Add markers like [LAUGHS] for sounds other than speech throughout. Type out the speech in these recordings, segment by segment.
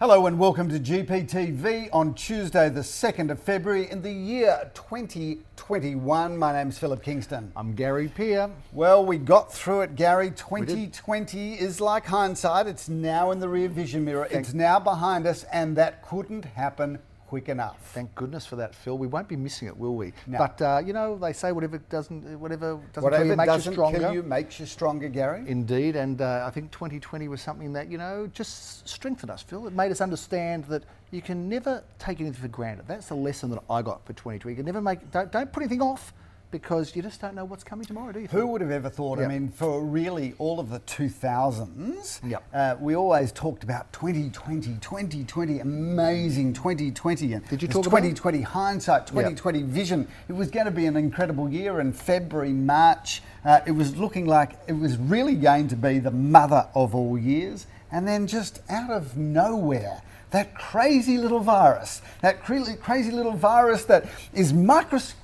Hello and welcome to GPTV on Tuesday, the 2nd of February in the year 2021. My name's Philip Kingston. I'm Gary Peer. Well, we got through it, Gary. 2020 is like hindsight. It's now in the rear vision mirror. Thank- it's now behind us, and that couldn't happen quick enough. Thank goodness for that, Phil. We won't be missing it, will we? No. But uh, you know, they say whatever doesn't, whatever doesn't Whatever kill you makes doesn't you stronger. kill you makes you stronger, Gary. Indeed, and uh, I think 2020 was something that you know just strengthened us, Phil. It made us understand that you can never take anything for granted. That's the lesson that I got for 2020. You can never make don't, don't put anything off because you just don't know what's coming tomorrow, do you? Who would have ever thought? I mean, for really all of the 2000s, Yep. uh, we always talked about 2020, 2020, amazing 2020. And Did you talk about 2020 hindsight, 2020 vision? It was going to be an incredible year. In February, March, uh, it was looking like it was really going to be the mother of all years. And then just out of nowhere, that crazy little virus, that cra- crazy little virus that is micros-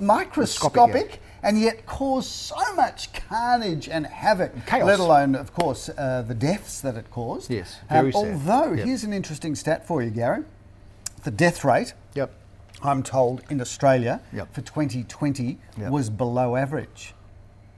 microscopic and yet cause so much carnage and havoc, Chaos. let alone, of course, uh, the deaths that it caused. Yes, Um, very sad. although, Yep. here's an interesting stat for you, Gary. The death rate, Yep. I'm told, in Australia Yep. for 2020 Yep. was below average.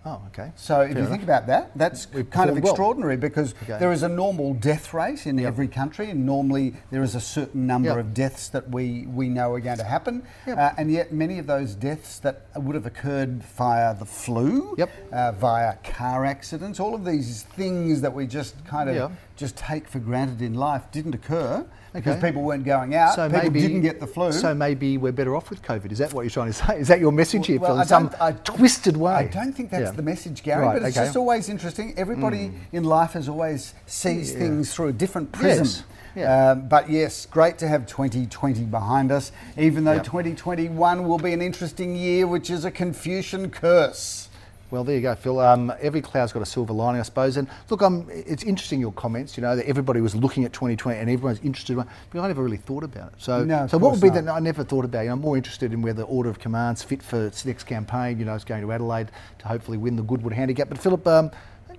Oh, okay. So if Fair you enough. think about that, that's We've kind of performed well. extraordinary because Okay. there is a normal death rate in every country, and normally there is a certain number Yep. of deaths that we, we know are going to happen, Yep. uh, and yet many of those deaths that would have occurred via the flu, Yep. uh, via car accidents, all of these things that we just kind of just take for granted in life didn't occur because people weren't going out, So people maybe didn't get the flu. So maybe we're better off with COVID. Is that what you're trying to say? Is that your message here, Well, Phil? In some I- twisted way. I don't think that's Yeah. the message, Gary, Right, but it's okay. just always interesting. Everybody in life has always sees Yeah. things through a different prism. Yes, yeah. Um, but yes, great to have 2020 behind us, even though Yep. 2021 will be an interesting year, which is a Confucian curse. Well, there you go, Phil. Um, every cloud's got a silver lining, I suppose. And look, um, it's interesting your comments. You know that everybody was looking at 2020 and everyone's interested. In but I never really thought about it. So, No, so what would be that? I never thought about. You know, I'm more interested in where the order of commands fit for its next campaign. You know, it's going to Adelaide to hopefully win the Goodwood Handicap. But Philip, um,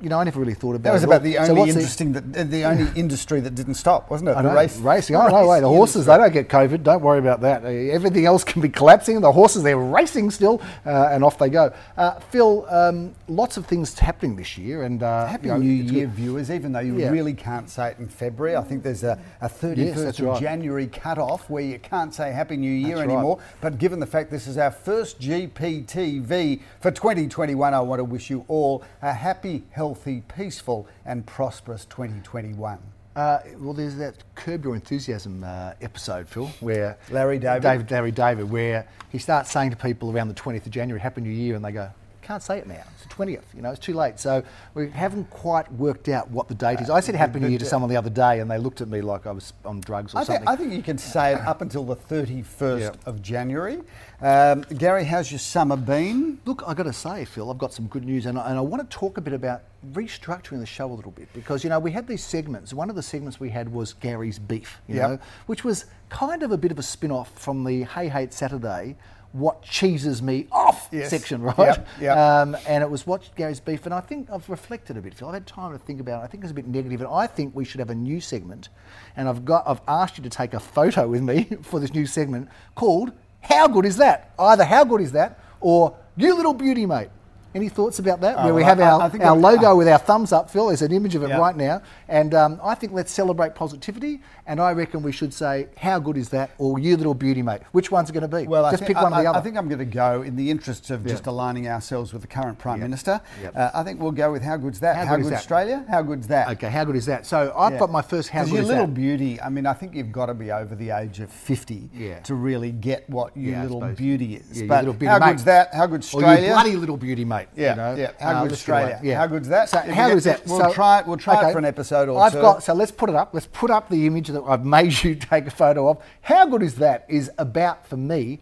you know, I never really thought about That was it. about the so only what's interesting, that, the only [LAUGHS] industry that didn't stop, wasn't it? I the know, race, racing. Oh no, wait, the horses industry. they don't get COVID. Don't worry about that. Everything else can be collapsing. The horses they're racing still, uh, and off they go. Uh, Phil, um, lots of things happening this year, and uh, Happy you know, New Year, good. viewers, even though you Yeah. really can't say it in February. I think there's a, a 31st Yes, of right. January cut-off where you can't say Happy New Year That's right. anymore. But given the fact this is our first GPTV for 2021, I want to wish you all a happy, healthy, peaceful and prosperous 2021. Uh, well, there's that Curb Your Enthusiasm uh, episode, Phil, where Larry David. David, Larry David, where he starts saying to people around the 20th of January, Happy New Year, and they go, can't say it now. It's the 20th. You know, it's too late. So we haven't quite worked out what the date is. I said Happy New Year to someone the other day, and they looked at me like I was on drugs or I think, something. I think you can say it up until the 31st Yeah. of January. Um, Gary, how's your summer been? Look, I've got to say, Phil, I've got some good news, and I, and I want to talk a bit about restructuring the show a little bit because you know we had these segments. One of the segments we had was Gary's beef, you Yep. know, which was kind of a bit of a spin-off from the Hey Hate Saturday. What cheeses me off Yes. section, right? Yep, yep. Um, and it was Watch Gary's Beef. And I think I've reflected a bit, Phil. I've had time to think about it. I think it's a bit negative, and I think we should have a new segment. And I've got, I've asked you to take a photo with me [LAUGHS] for this new segment called "How Good Is That?" Either "How Good Is That?" or "You Little Beauty, Mate." Any thoughts about that? Oh, Where we have I- our, I our logo with our thumbs up, Phil. There's an image of it Yeah. right now. And um, I think let's celebrate positivity. And I reckon we should say, How good is that? or You Little Beauty, Mate. Which one's it going to be? Well, Just think, pick one I, or the other. I think I'm going to go in the interests of just aligning ourselves with the current Prime Yep. Minister. Uh, I think we'll go with how good's that? How How, good is good's that? Australia? How good's that? Okay, how good is that? So I've Yeah. got my first how good your is little that. beauty. I mean, I think you've got to be over the age of 50 Yeah. to really get what your Yeah, little beauty is. Yeah, but little beauty how good's that? How good's Australia? you bloody little beauty, mate. Yeah, you know? yeah. How Uh, good's let's get away. Australia? How good's that? So If how get- good is that? we'll So- try it- we'll try it for an episode or I've two. got so let's put it up. Let's put up the image that I've made you [LAUGHS] take a photo of. How good is that? Is about for me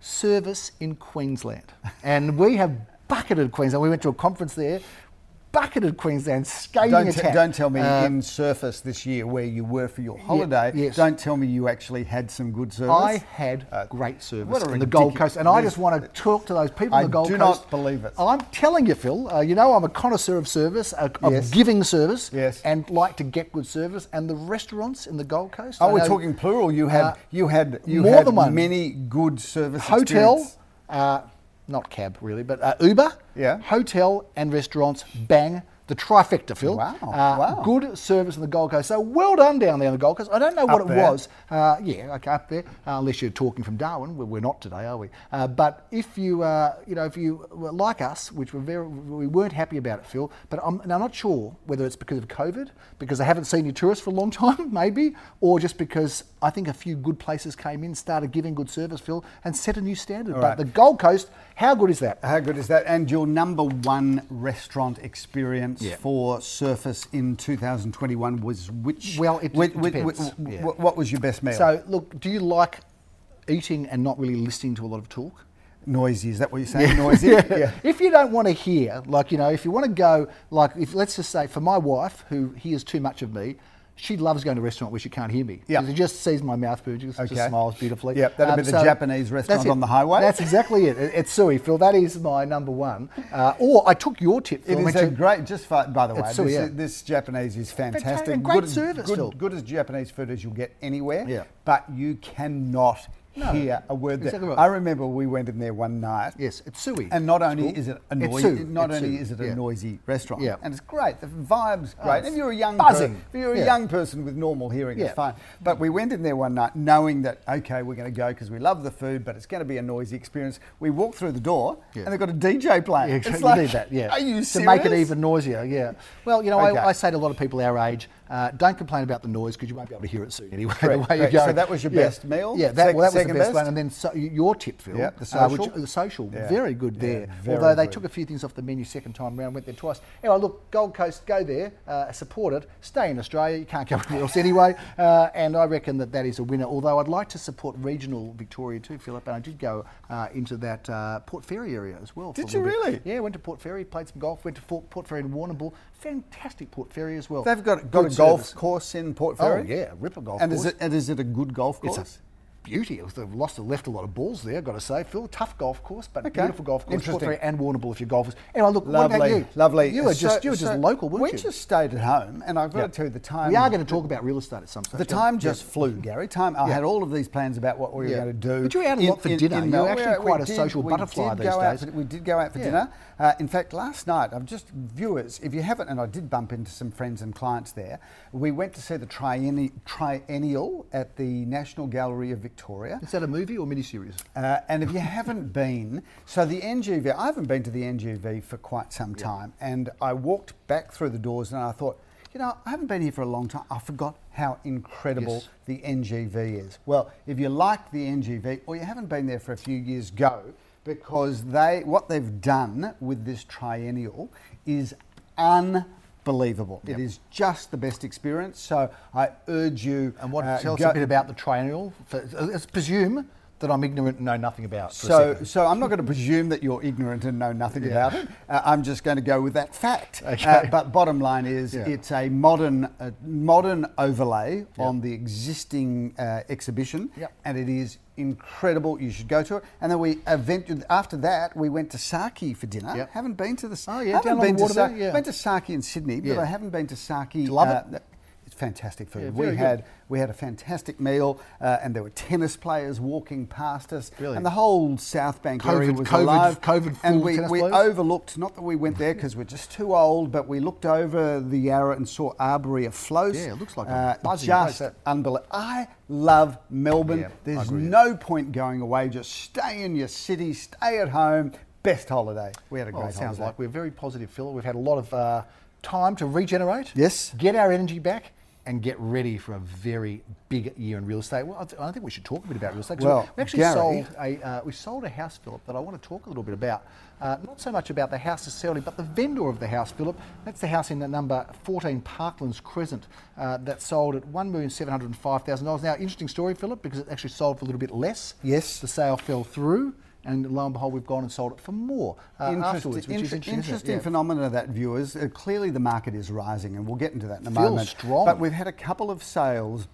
service in Queensland, and we have bucketed Queensland. We went to a conference there. Bucketed Queensland, scathing Don't, attack. don't tell me Uh, in surface this year where you were for your holiday. yes. Don't tell me you actually had some good service. I had great service what in the Gold Coast, and I just want to talk to those people I in the Gold coast do Coast. not believe it. I'm telling you, Phil. Uh, you know I'm a connoisseur of service, uh, of Yes. giving service, Yes. and like to get good service. And the restaurants in the Gold Coast. Oh, I we're know- talking plural. You had Uh, you had you more had than one. many good service hotel, uh, not cab really, but uh, Uber, Yeah. hotel and restaurants, bang, the trifecta, Phil. Wow, Uh, wow. Good service on the Gold Coast. So well done down there on the Gold Coast. I don't know what Up it there. was. Uh, yeah, okay, up there. Uh, unless you're talking from Darwin, we're, we're not today, are we? Uh, but if you, uh, you know, if you were like us, which we're very, we weren't happy about it, Phil. But I'm, I'm not sure whether it's because of COVID, because I haven't seen any tourists for a long [LAUGHS] time, maybe, or just because I think a few good places came in, started giving good service, Phil, and set a new standard. but right. the Gold Coast, how good is that? How good is that? And your number one restaurant experience Yeah. for Surface in 2021 was which? Well, it which, depends, which- yeah. What was your best meal? So, look, do you like eating and not really listening to a lot of talk? noisy. Is that what you're saying? Noisy. [LAUGHS] yeah. If you don't want to hear, like, you know, if you want to go, like, if let's just say for my wife, who hears too much of me, she loves going to a restaurant where she can't hear me. Yeah. She just sees my mouth moving, just, just Okay. smiles beautifully. Um, Yep, that'd be the Japanese restaurant on the highway. That's exactly it. It- It's Sui, Phil. That is my number one. Uh, or I took your tip, Phil. It I a to- great, just fi- by the way, so, this, yeah. this Japanese is fantastic. Fantastic, great good, service, good, Phil. good as Japanese food as you'll get anywhere. Yeah. But you cannot No, hear a word there. exactly right. I remember we went in there one night. Yes, it's Sui. And not only It's is it a noisy, not It's only Sui. is it a Yeah. noisy restaurant, Yeah. and it's great. The vibe's Oh, great. it's if you're a young buzzing. per- if you're a Yeah. young person with normal hearing, Yeah. it's fine. But we went in there one night knowing that okay, we're going to go because we love the food, but it's going to be a noisy experience. We walked through the door and they've got a DJ playing. Yeah, it's you like, need that, yeah. Are you to make it even noisier, yeah. Well, you know, Okay. I, I say to a lot of people our age, uh, don't complain about the noise because you won't be able to hear it soon anyway. [LAUGHS] The way you go. So that was your Yeah. best meal? Yeah, that, Sec- well, that was the best, best? one. And then so, your tip, Phil, Yeah, the uh, social? which, the social, Yeah. very good there. very Although they good. took a few things off the menu second time round, went there twice. Anyway, look, Gold Coast, go there, uh, support it, stay in Australia. You can't go [LAUGHS] anywhere else anyway. Uh, and I reckon that that is a winner. Although I'd like to support regional Victoria too, Philip. And I did go uh, into that uh, Port Fairy area as well. Did you little bit. really? Yeah, went to Port Fairy, played some golf, went to Fort, Port Fairy in Warrnambool. Fantastic Port Fairy as well. They've got, got a golf service. course in Port Fairy. Oh, yeah, Ripper golf and course. Is it, and is it a good golf It's course? Beauty. It was- They've lost, left a lot of balls there, I've got to say. Phil, tough golf course, but Okay. beautiful golf course. Interesting. And Warrnambool if you're golfers. Anyway, look, what Lovely, about you? lovely. You were just, you were just so local, weren't we you? We just stayed at home, and I've got Yeah. to tell you the time. we are going to talk about real estate at some stage. The time just flew, Gary. Time. I Yeah. had all of these plans about what we were Yeah. going to do. But you were out a lot for dinner. You were Melbourne. actually quite a did- social butterfly these days. for- we did go out for dinner. Uh, in fact, last night, I've just viewers. If you haven't, and I did bump into some friends and clients there. We went to see the triennial at the National Gallery of Victoria. Is that a movie or miniseries? Uh, and if you haven't been, so the NGV, I haven't been to the NGV for quite some time, and I walked back through the doors and I thought, you know, I haven't been here for a long time. I forgot how incredible Yes. the NGV is. Well, if you like the NGV or you haven't been there for a few years, go because they what they've done with this triennial is unbelievable. It is just the best experience. So I urge you. And what, uh, tell us a bit about the triennial. For, let's presume that I'm ignorant and know nothing about. So, so I'm not going to presume that you're ignorant and know nothing Yeah. about it. Uh, I'm just going to go with that fact. Okay. Uh, but bottom line is, Yeah. it's a modern, uh, modern overlay on the existing uh, exhibition, Yep. and it is incredible. You should go to it. And then we event- after that we went to Saki for dinner. Yep. Haven't been to the. Saki. Oh, yeah, haven't down on been the water to Sa- yeah. Went to Saki in Sydney, but Yeah. I haven't been to Saki. love uh, it? Fantastic food. Yeah, we good. had we had a fantastic meal, uh, and there were tennis players walking past us, and the whole South Bank area was COVID- alive. COVID and we, we players? overlooked. Not that we went there because we're just too old, but we looked over the Yarra and saw Arbory afloat. Yeah, it looks like a uh, place, just unbelievable. I love Melbourne. Yeah, There's no point going away. Just stay in your city. Stay at home. Best holiday. We had a great it sounds holiday. like we're very positive, Phil. We've had a lot of uh, time to regenerate. Yes. Get our energy back and get ready for a very big year in real estate. Well, I th- I think we should talk a bit about real estate. Well, we actually Gary- sold a uh, we sold a house, Philip, that I want to talk a little bit about. Uh, not so much about the house necessarily, but the vendor of the house, Philip. That's the house in the number 14 Parklands Crescent uh, that sold at one million seven hundred five thousand dollars. Now, interesting story, Philip, because it actually sold for a little bit less. Yes. The sale fell through. And lo and behold, we've gone and sold it for more uh, afterwards, which is inter- interesting. isn't it? interesting Yeah. phenomenon that viewers. Uh, clearly, the market is rising, and we'll get into that in a Feels moment. strong. But we've had a couple of sales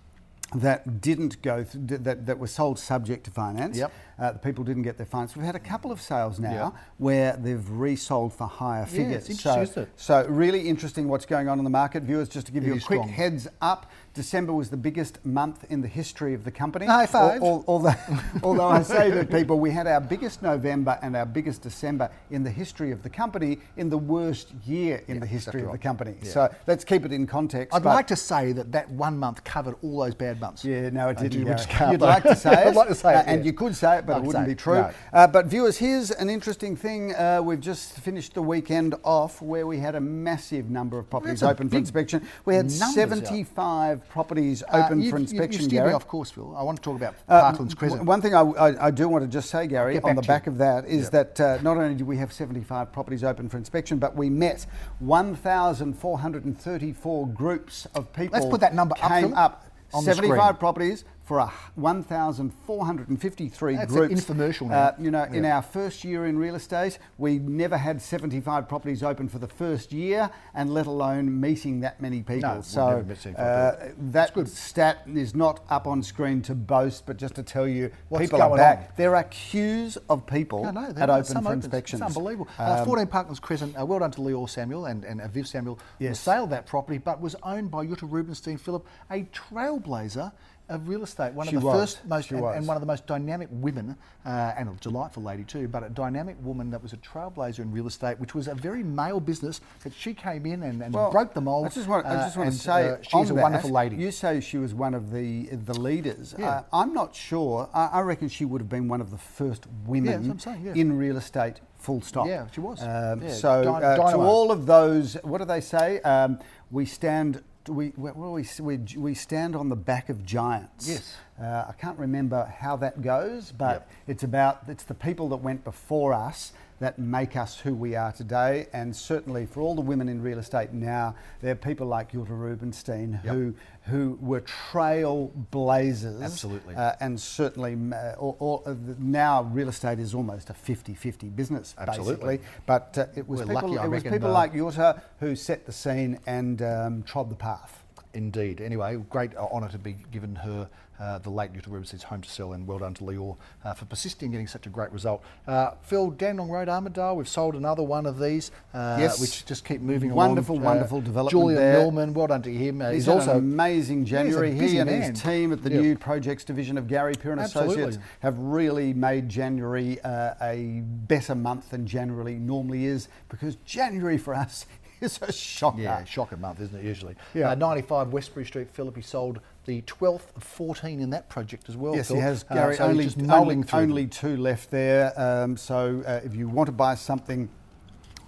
that didn't go th- that, that were sold subject to finance. Yep. Uh, the people didn't get their finance. We've had a couple of sales now Yeah. where they've resold for higher figures. it's so, so really interesting what's going on in the market, viewers. Just to give It you a quick strong. heads up, December was the biggest month in the history of the company. High five. Al- al- although, [LAUGHS] although I say to people, we had our biggest November and our biggest December in the history of the company in the worst year in the history exactly of the company. Yeah. So let's keep it in context. I'd like to say that that one month covered all those bad months. yeah, no, it didn't. You'd like to [LAUGHS] say it. I'd like to say it, uh, and yeah. you could say it, but Like it wouldn't say be true. no. Uh, but viewers, here's an interesting thing. Uh, we've just finished the weekend off where we had a massive number of properties open for inspection. We had numbers, yeah. 75 properties Uh, open you- for inspection, You, steered Gary. me off course, Phil. I want to talk about Uh, Parklands Crescent. One thing I, I, I do want to just say, Gary, on the back you. of that is Yep. that uh, not only do we have 75 properties open for inspection, but we met 1,434 groups of people. Let's put that number up, came up. on 75 screen. properties for a 1,453 That's groups. infomercial now. Uh, you know, in our first year in real estate, we never had 75 properties open for the first year, and let alone meeting that many people. No, so never met 75 uh, that stat is not up on screen to boast, but just to tell you What's people are going back. on? there are queues of people No, no, at open for opens. inspections. It's unbelievable. Um, uh, 14 Parklands Crescent, uh, well done to Leo Samuel and, and uh, Viv Samuel Yes. sale of that property, but was owned by Jutta Rubenstein Phillip, a trailblazer of real estate. One She of the was. first, most, and, and one of the most dynamic women, uh, and a delightful lady too, but a dynamic woman that was a trailblazer in real estate, which was a very male business that she came in and, and well, broke the mold. I just want, I uh, just want and, to say, uh, she's a wonderful that, lady. You say she was one of the the leaders. Yeah. Uh, I'm not sure. I, I reckon she would have been one of the first women that's saying, yeah. in real estate. Full stop. Yeah, she was. Um, Yeah, so uh, to all of those, what do they say? Um, we stand. We, we, we, we, we stand on the back of giants. Yes. Uh, I can't remember how that goes, but Yep. it's about it's the people that went before us that make us who we are today. And certainly for all the women in real estate now, there are people like Jutta Rubenstein Yep. who who were trailblazers. Absolutely. Uh, and certainly uh, all, all, uh, now real estate is almost a 50-50 business, Absolutely. basically. But uh, it was We're people, lucky, it was people like Jutta who set the scene and um, trod the path. Indeed. Anyway, great uh, honour to be given her uh, the late Jutta Rubenstein's home to sell, and well done to Leor uh, for persisting in getting such a great result. Uh, Phil, Dandenong Road, Armadale, we've sold another one of these, uh, Yes. which just keep moving Wonderful, along. Uh, wonderful development Julian there. Millman, well done to him. Uh, He's, he's, also an amazing January. he and man. his team at the Yep. new projects division of Gary Peer and Absolutely. Associates have really made January uh, a better month than January normally is because January for us [LAUGHS] is a shocker. Yeah, shocker month, isn't it, usually? Yeah. Uh, 95 Westbury Street, Philip, he sold the 12th of 14 in that project as well. Yes, Phil. he has, Uh, Gary. so only just only, mulling through them. only two left there. Um, so uh, if you want to buy something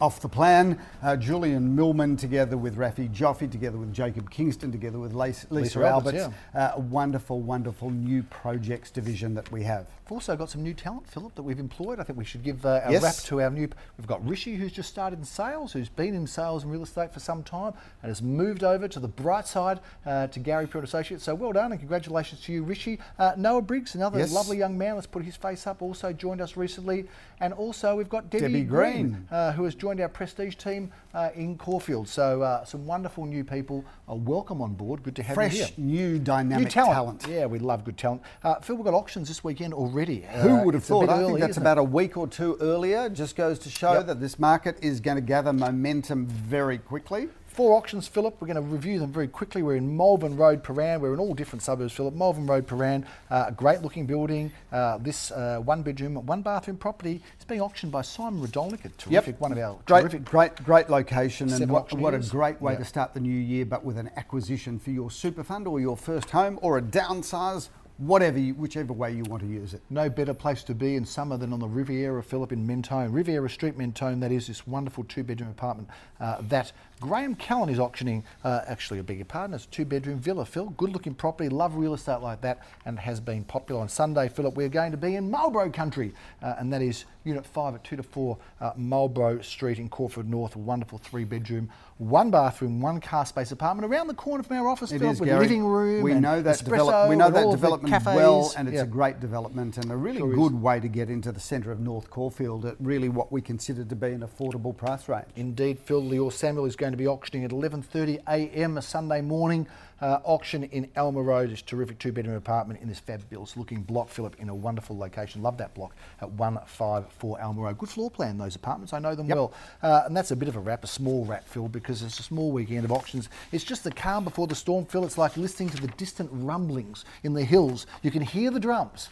off the plan, uh, Julian Millman together with Rafi Joffe, together with Jacob Kingston, together with Lisa, Lisa, Lisa Alberts, Alberts, uh, a wonderful, wonderful new projects division that we have. We've also got some new talent, Philip, that we've employed. I think we should give uh, a Yes. wrap to our new. We've got Rishi, who's just started in sales, who's been in sales and real estate for some time, and has moved over to the bright side uh, to Gary Peer Associates. So well done and congratulations to you, Rishi. Uh, Noah Briggs, another Yes. lovely young man. Let's put his face up. Also joined us recently, and also we've got Debbie, Debbie Green. uh, who has joined our prestige team uh, in Caulfield. So uh, some wonderful new people. Uh, welcome on board. Good to have you here. Fresh, new, dynamic New talent. Yeah, we love good talent. Uh, Phil, we've got auctions this weekend already. Who Uh, would have thought? I think that's about a week or two earlier. Just goes to show Yep. that this market is going to gather momentum very quickly. Four auctions, Philip. We're going to review them very quickly. We're in Malvern Road, Prahran. We're in all different suburbs, Philip. Malvern Road, Prahran. Uh, a great looking building. Uh, this uh, one bedroom, one bathroom property is being auctioned by Simon Rodolnik, a terrific, one of our great, terrific. great, great location, and Seven what, what a great way Yeah. to start the new year. But with an acquisition for your super fund or your first home or a downsize, whatever, you, whichever way you want to use it. No better place to be in summer than on the Riviera, Philip, in Mentone. Riviera Street, Mentone, that is this wonderful two bedroom apartment uh, that Graham Callan is auctioning. Uh, actually, I beg your pardon, it's a two bedroom villa, Phil. Good looking property, love real estate like that, and has been popular. On Sunday, Philip, we're going to be in Marlborough country, uh, and that is Unit 5 at 2 to 4 uh, Marlborough Street in Caulfield North. A wonderful three bedroom, one bathroom, one car space apartment around the corner from our office, It Philip, is, with Gary. living room. We and know that develop, we know that all of the development well, and it's yeah. a great development and a really Sure is. good way to get into the centre of North Caulfield at really what we consider to be an affordable price range. Indeed, Phil Lior Samuel is going to be auctioning at 11:30 a.m. a Sunday morning. Uh, auction in Elmer Road. This terrific two-bedroom apartment in this fabulous-looking block, Philip, in a wonderful location. Love that block at 154 Elmer Road. Good floor plan, those apartments. I know them Yep. well. Uh, and that's a bit of a wrap, a small wrap, Phil, because it's a small weekend of auctions. It's just the calm before the storm, Phil. It's like listening to the distant rumblings in the hills. You can hear the drums.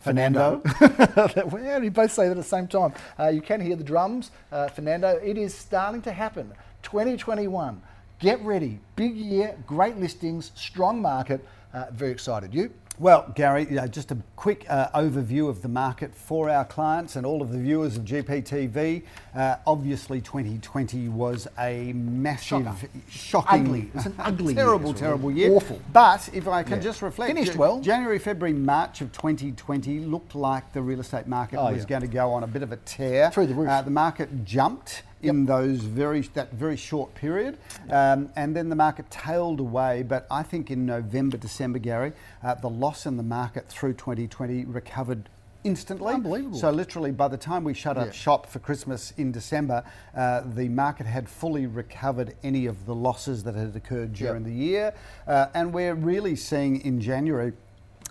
Fernando. [LAUGHS] well, you both say that at the same time. Uh, you can hear the drums, uh, Fernando. It is starting to happen. 2021. Get ready. Big year, great listings, strong market. Uh, very excited. You? Well, Gary, yeah, just a quick uh, overview of the market for our clients and all of the viewers of GPTV. Uh, obviously, 2020 was a massive, Shocker. shocking, Ugly. It was an ugly terrible, it's terrible year. awful. But if I can Yeah. just reflect, Finished well. January, February, March of 2020 looked like the real estate market Oh, was yeah. going to go on a bit of a tear. Through the roof. Uh, the market jumped in those very that very short period, um, and then the market tailed away. But I think in November, December, Gary, uh, the loss in the market through 2020 recovered. Instantly. Unbelievable. So, literally, by the time we shut up Yeah. shop for Christmas in December, uh, the market had fully recovered any of the losses that had occurred during Yep. the year. Uh, and we're really seeing in January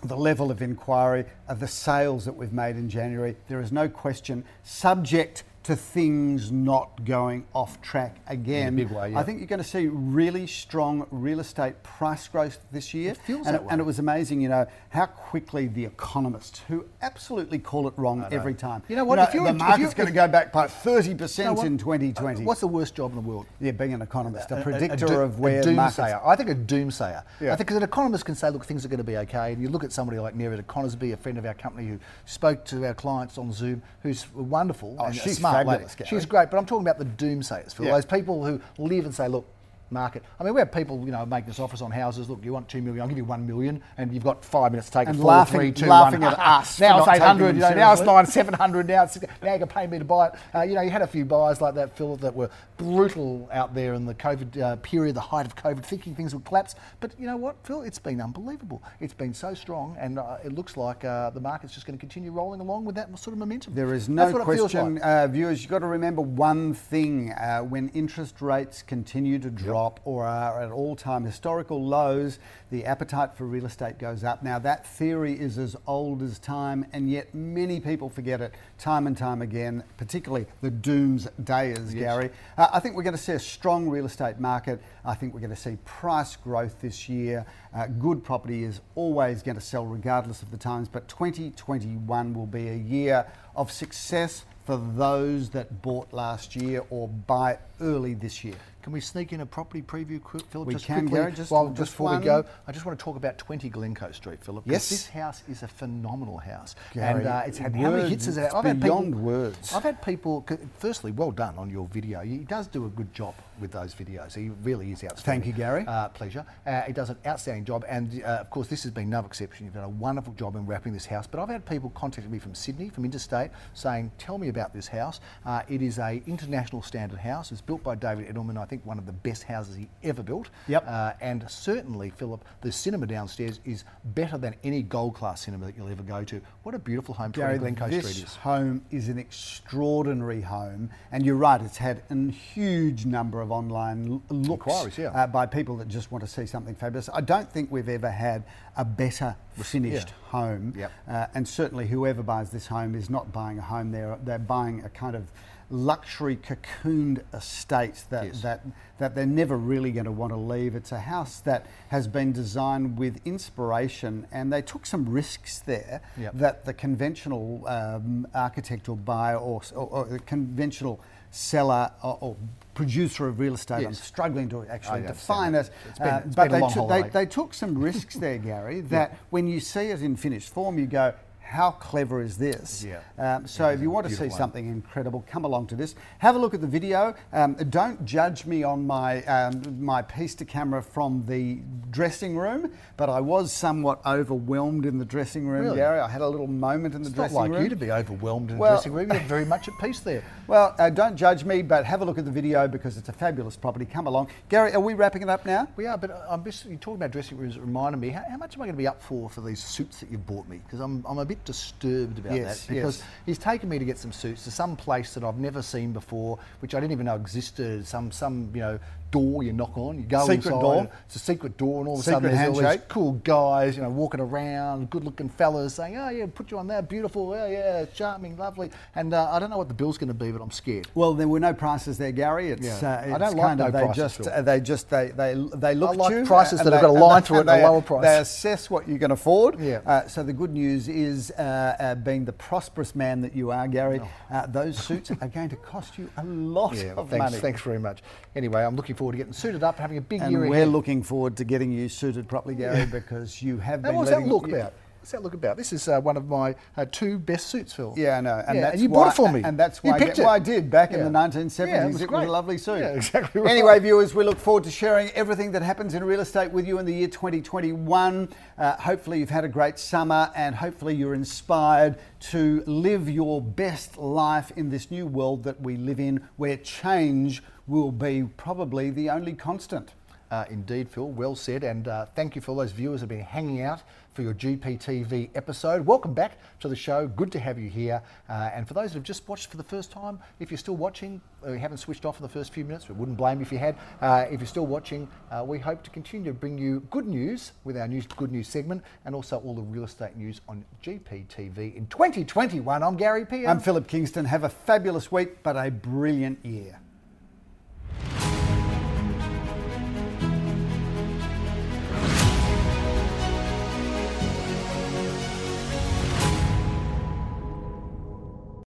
the level of inquiry of the sales that we've made in January. There is no question, subject to things not going off track again. big way, yeah. I think you're going to see really strong real estate price growth this year. It feels and, that it, way. and it was amazing, you know, how quickly the economists, who absolutely call it wrong every time. You know what, if you're- the market's going to go back by 30% You know in 2020. Uh, what's the worst job in the world? yeah, being an economist, a, a- a predictor do- of where a doomsayer. I think a doomsayer. Yeah. I think 'cause an economist can say, look, things are going to be okay. And you look at somebody like Nerida Conisbee, a friend of our company who spoke to our clients on Zoom, who's wonderful Oh, and she's smart. Fabulous. She's great, but I'm talking about the doomsayers, Phil. Yeah. Those people who live and say, look, market. I mean, we have people, you know, make this offers on houses. Look, you want two million, I'll give you one million, and you've got five minutes to take And it. Four, laughing- three, two, laughing one. at us [LAUGHS] now it's eight hundred. You know, now it's nine seven hundred. Now it's now you can pay me to buy it. Uh, you know, you had a few buyers like that, Phil, that were brutal out there in the COVID uh, period, the height of COVID, thinking things would collapse. But you know what, Phil? It's been unbelievable. It's been so strong, and uh, it looks like uh, the market's just going to continue rolling along with that sort of momentum. There is no That's what it feels question, like. uh, viewers. You've got to remember one thing: uh, when interest rates continue to drop or are at all-time historical lows, the appetite for real estate goes up. Now, that theory is as old as time, and yet many people forget it time and time again. Particularly the doomsdayers, Gary. Uh, I think we're going to see a strong real estate market. I think we're going to see price growth this year. Uh, good property is always going to sell regardless of the times, but 2021 will be a year of success for those that bought last year or buy early this year. Can we sneak in a property preview, quick, Philip? We just can, quickly, Gary, just- while, just before one. we go, I just want to talk about 20 Glencoe Street, Philip. Yes. This house is a phenomenal house. Gary, and uh, it's had how many words, hits has it had? I've had beyond people, words. I've had people, firstly, well done on your video. He does do a good job with those videos. He really is outstanding. Thank you, Gary. Uh, pleasure. Uh, he does an outstanding job. And uh, of course, this has been no exception. You've done a wonderful job in wrapping this house. But I've had people contacting me from Sydney, from interstate, saying, tell me about this house. Uh, it is a international standard house. It's built by David Edelman, I think one of the best houses he ever built. Yep. Uh, and certainly, Philip, the cinema downstairs is better than any gold class cinema that you'll ever go to. What a beautiful home Gary, Glencoe this Street is. home is an extraordinary home, and you're right. It's had a huge number of online looks Inquiries, yeah. uh, by people that just want to see something fabulous. I don't think we've ever had a better finished home, Yep. uh, and certainly whoever buys this home is not buying a home. They're they're buying a kind of luxury cocooned estate that Yes. that that they're never really going to want to leave. It's a house that has been designed with inspiration, and they took some risks there Yep. that the conventional um, architect or buyer or, or, or the conventional seller or, or producer of real estate, I'm struggling to actually define understand it. uh, but they, they, they took some risks there, Gary, [LAUGHS] that when you see it in finished form, you go, how clever is this? Yeah. Um, so if you want to see something incredible, come along to this. Have a look at the video. Um, don't judge me on my um, my piece to camera from the dressing room, but I was somewhat overwhelmed in the dressing room, Really? Gary. I had a little moment in the dressing room. Not like room. you to be overwhelmed in Well- the dressing room. You're very much at peace there. [LAUGHS] Well, uh, don't judge me, but have a look at the video because it's a fabulous property. Come along, Gary. Are we wrapping it up now? We are, but I'm just you talking about dressing rooms. It reminded me how, how much am I going to be up for for these suits that you've bought me? Because I'm, I'm a bit disturbed about Yes, that because yes. he's taken me to get some suits to some place that I've never seen before, which I didn't even know existed. Some some you know door you knock on, you go Secret inside. door. It's a secret door, and all of a Secret sudden there's all these cool guys, you know, walking around, good-looking fellas saying, "Oh yeah, put you on there, beautiful, yeah, yeah, charming, lovely." And uh, I don't know what the bill's going to be, but I'm scared. Well, there were no prices there, Gary. It's, Yeah. uh, I don't like no of they prices, just uh, they just they they they look like you, prices that have got a line through it and a they- lower price. They assess what you can afford. Yeah. Uh, so the good news is, uh, uh, being the prosperous man that you are, Gary, Oh. uh, those suits are going to cost you a lot Yeah, of thanks, money. thanks very much. Anyway, I'm looking forward to getting suited up, having a big And year we're ahead. looking forward to getting you suited properly, Gary, because you have Now, been. what's that look you- about? What's that look about? This is uh, one of my uh, two best suits, Phil. Yeah, I know, and Yeah, that's and you why, bought it for me. and that's You why I, picked get- it. well, I did back in the 1970s. Yeah, it it, was was a lovely suit. Yeah, exactly right. Anyway, viewers, we look forward to sharing everything that happens in real estate with you in the year 2021. Uh, hopefully, you've had a great summer, and hopefully, you're inspired to live your best life in this new world that we live in, where change will be probably the only constant. Uh, indeed, Phil. Well said. And uh, thank you for all those viewers who have been hanging out for your GPTV episode. Welcome back to the show. Good to have you here. Uh, and for those who have just watched for the first time, if you're still watching, you haven't switched off for the first few minutes, we wouldn't blame you if you had. Uh, if you're still watching, uh, we hope to continue to bring you good news with our news, good news segment and also all the real estate news on GPTV in 2021. I'm Gary P. I'm Philip Kingston. Have a fabulous week, but a brilliant year.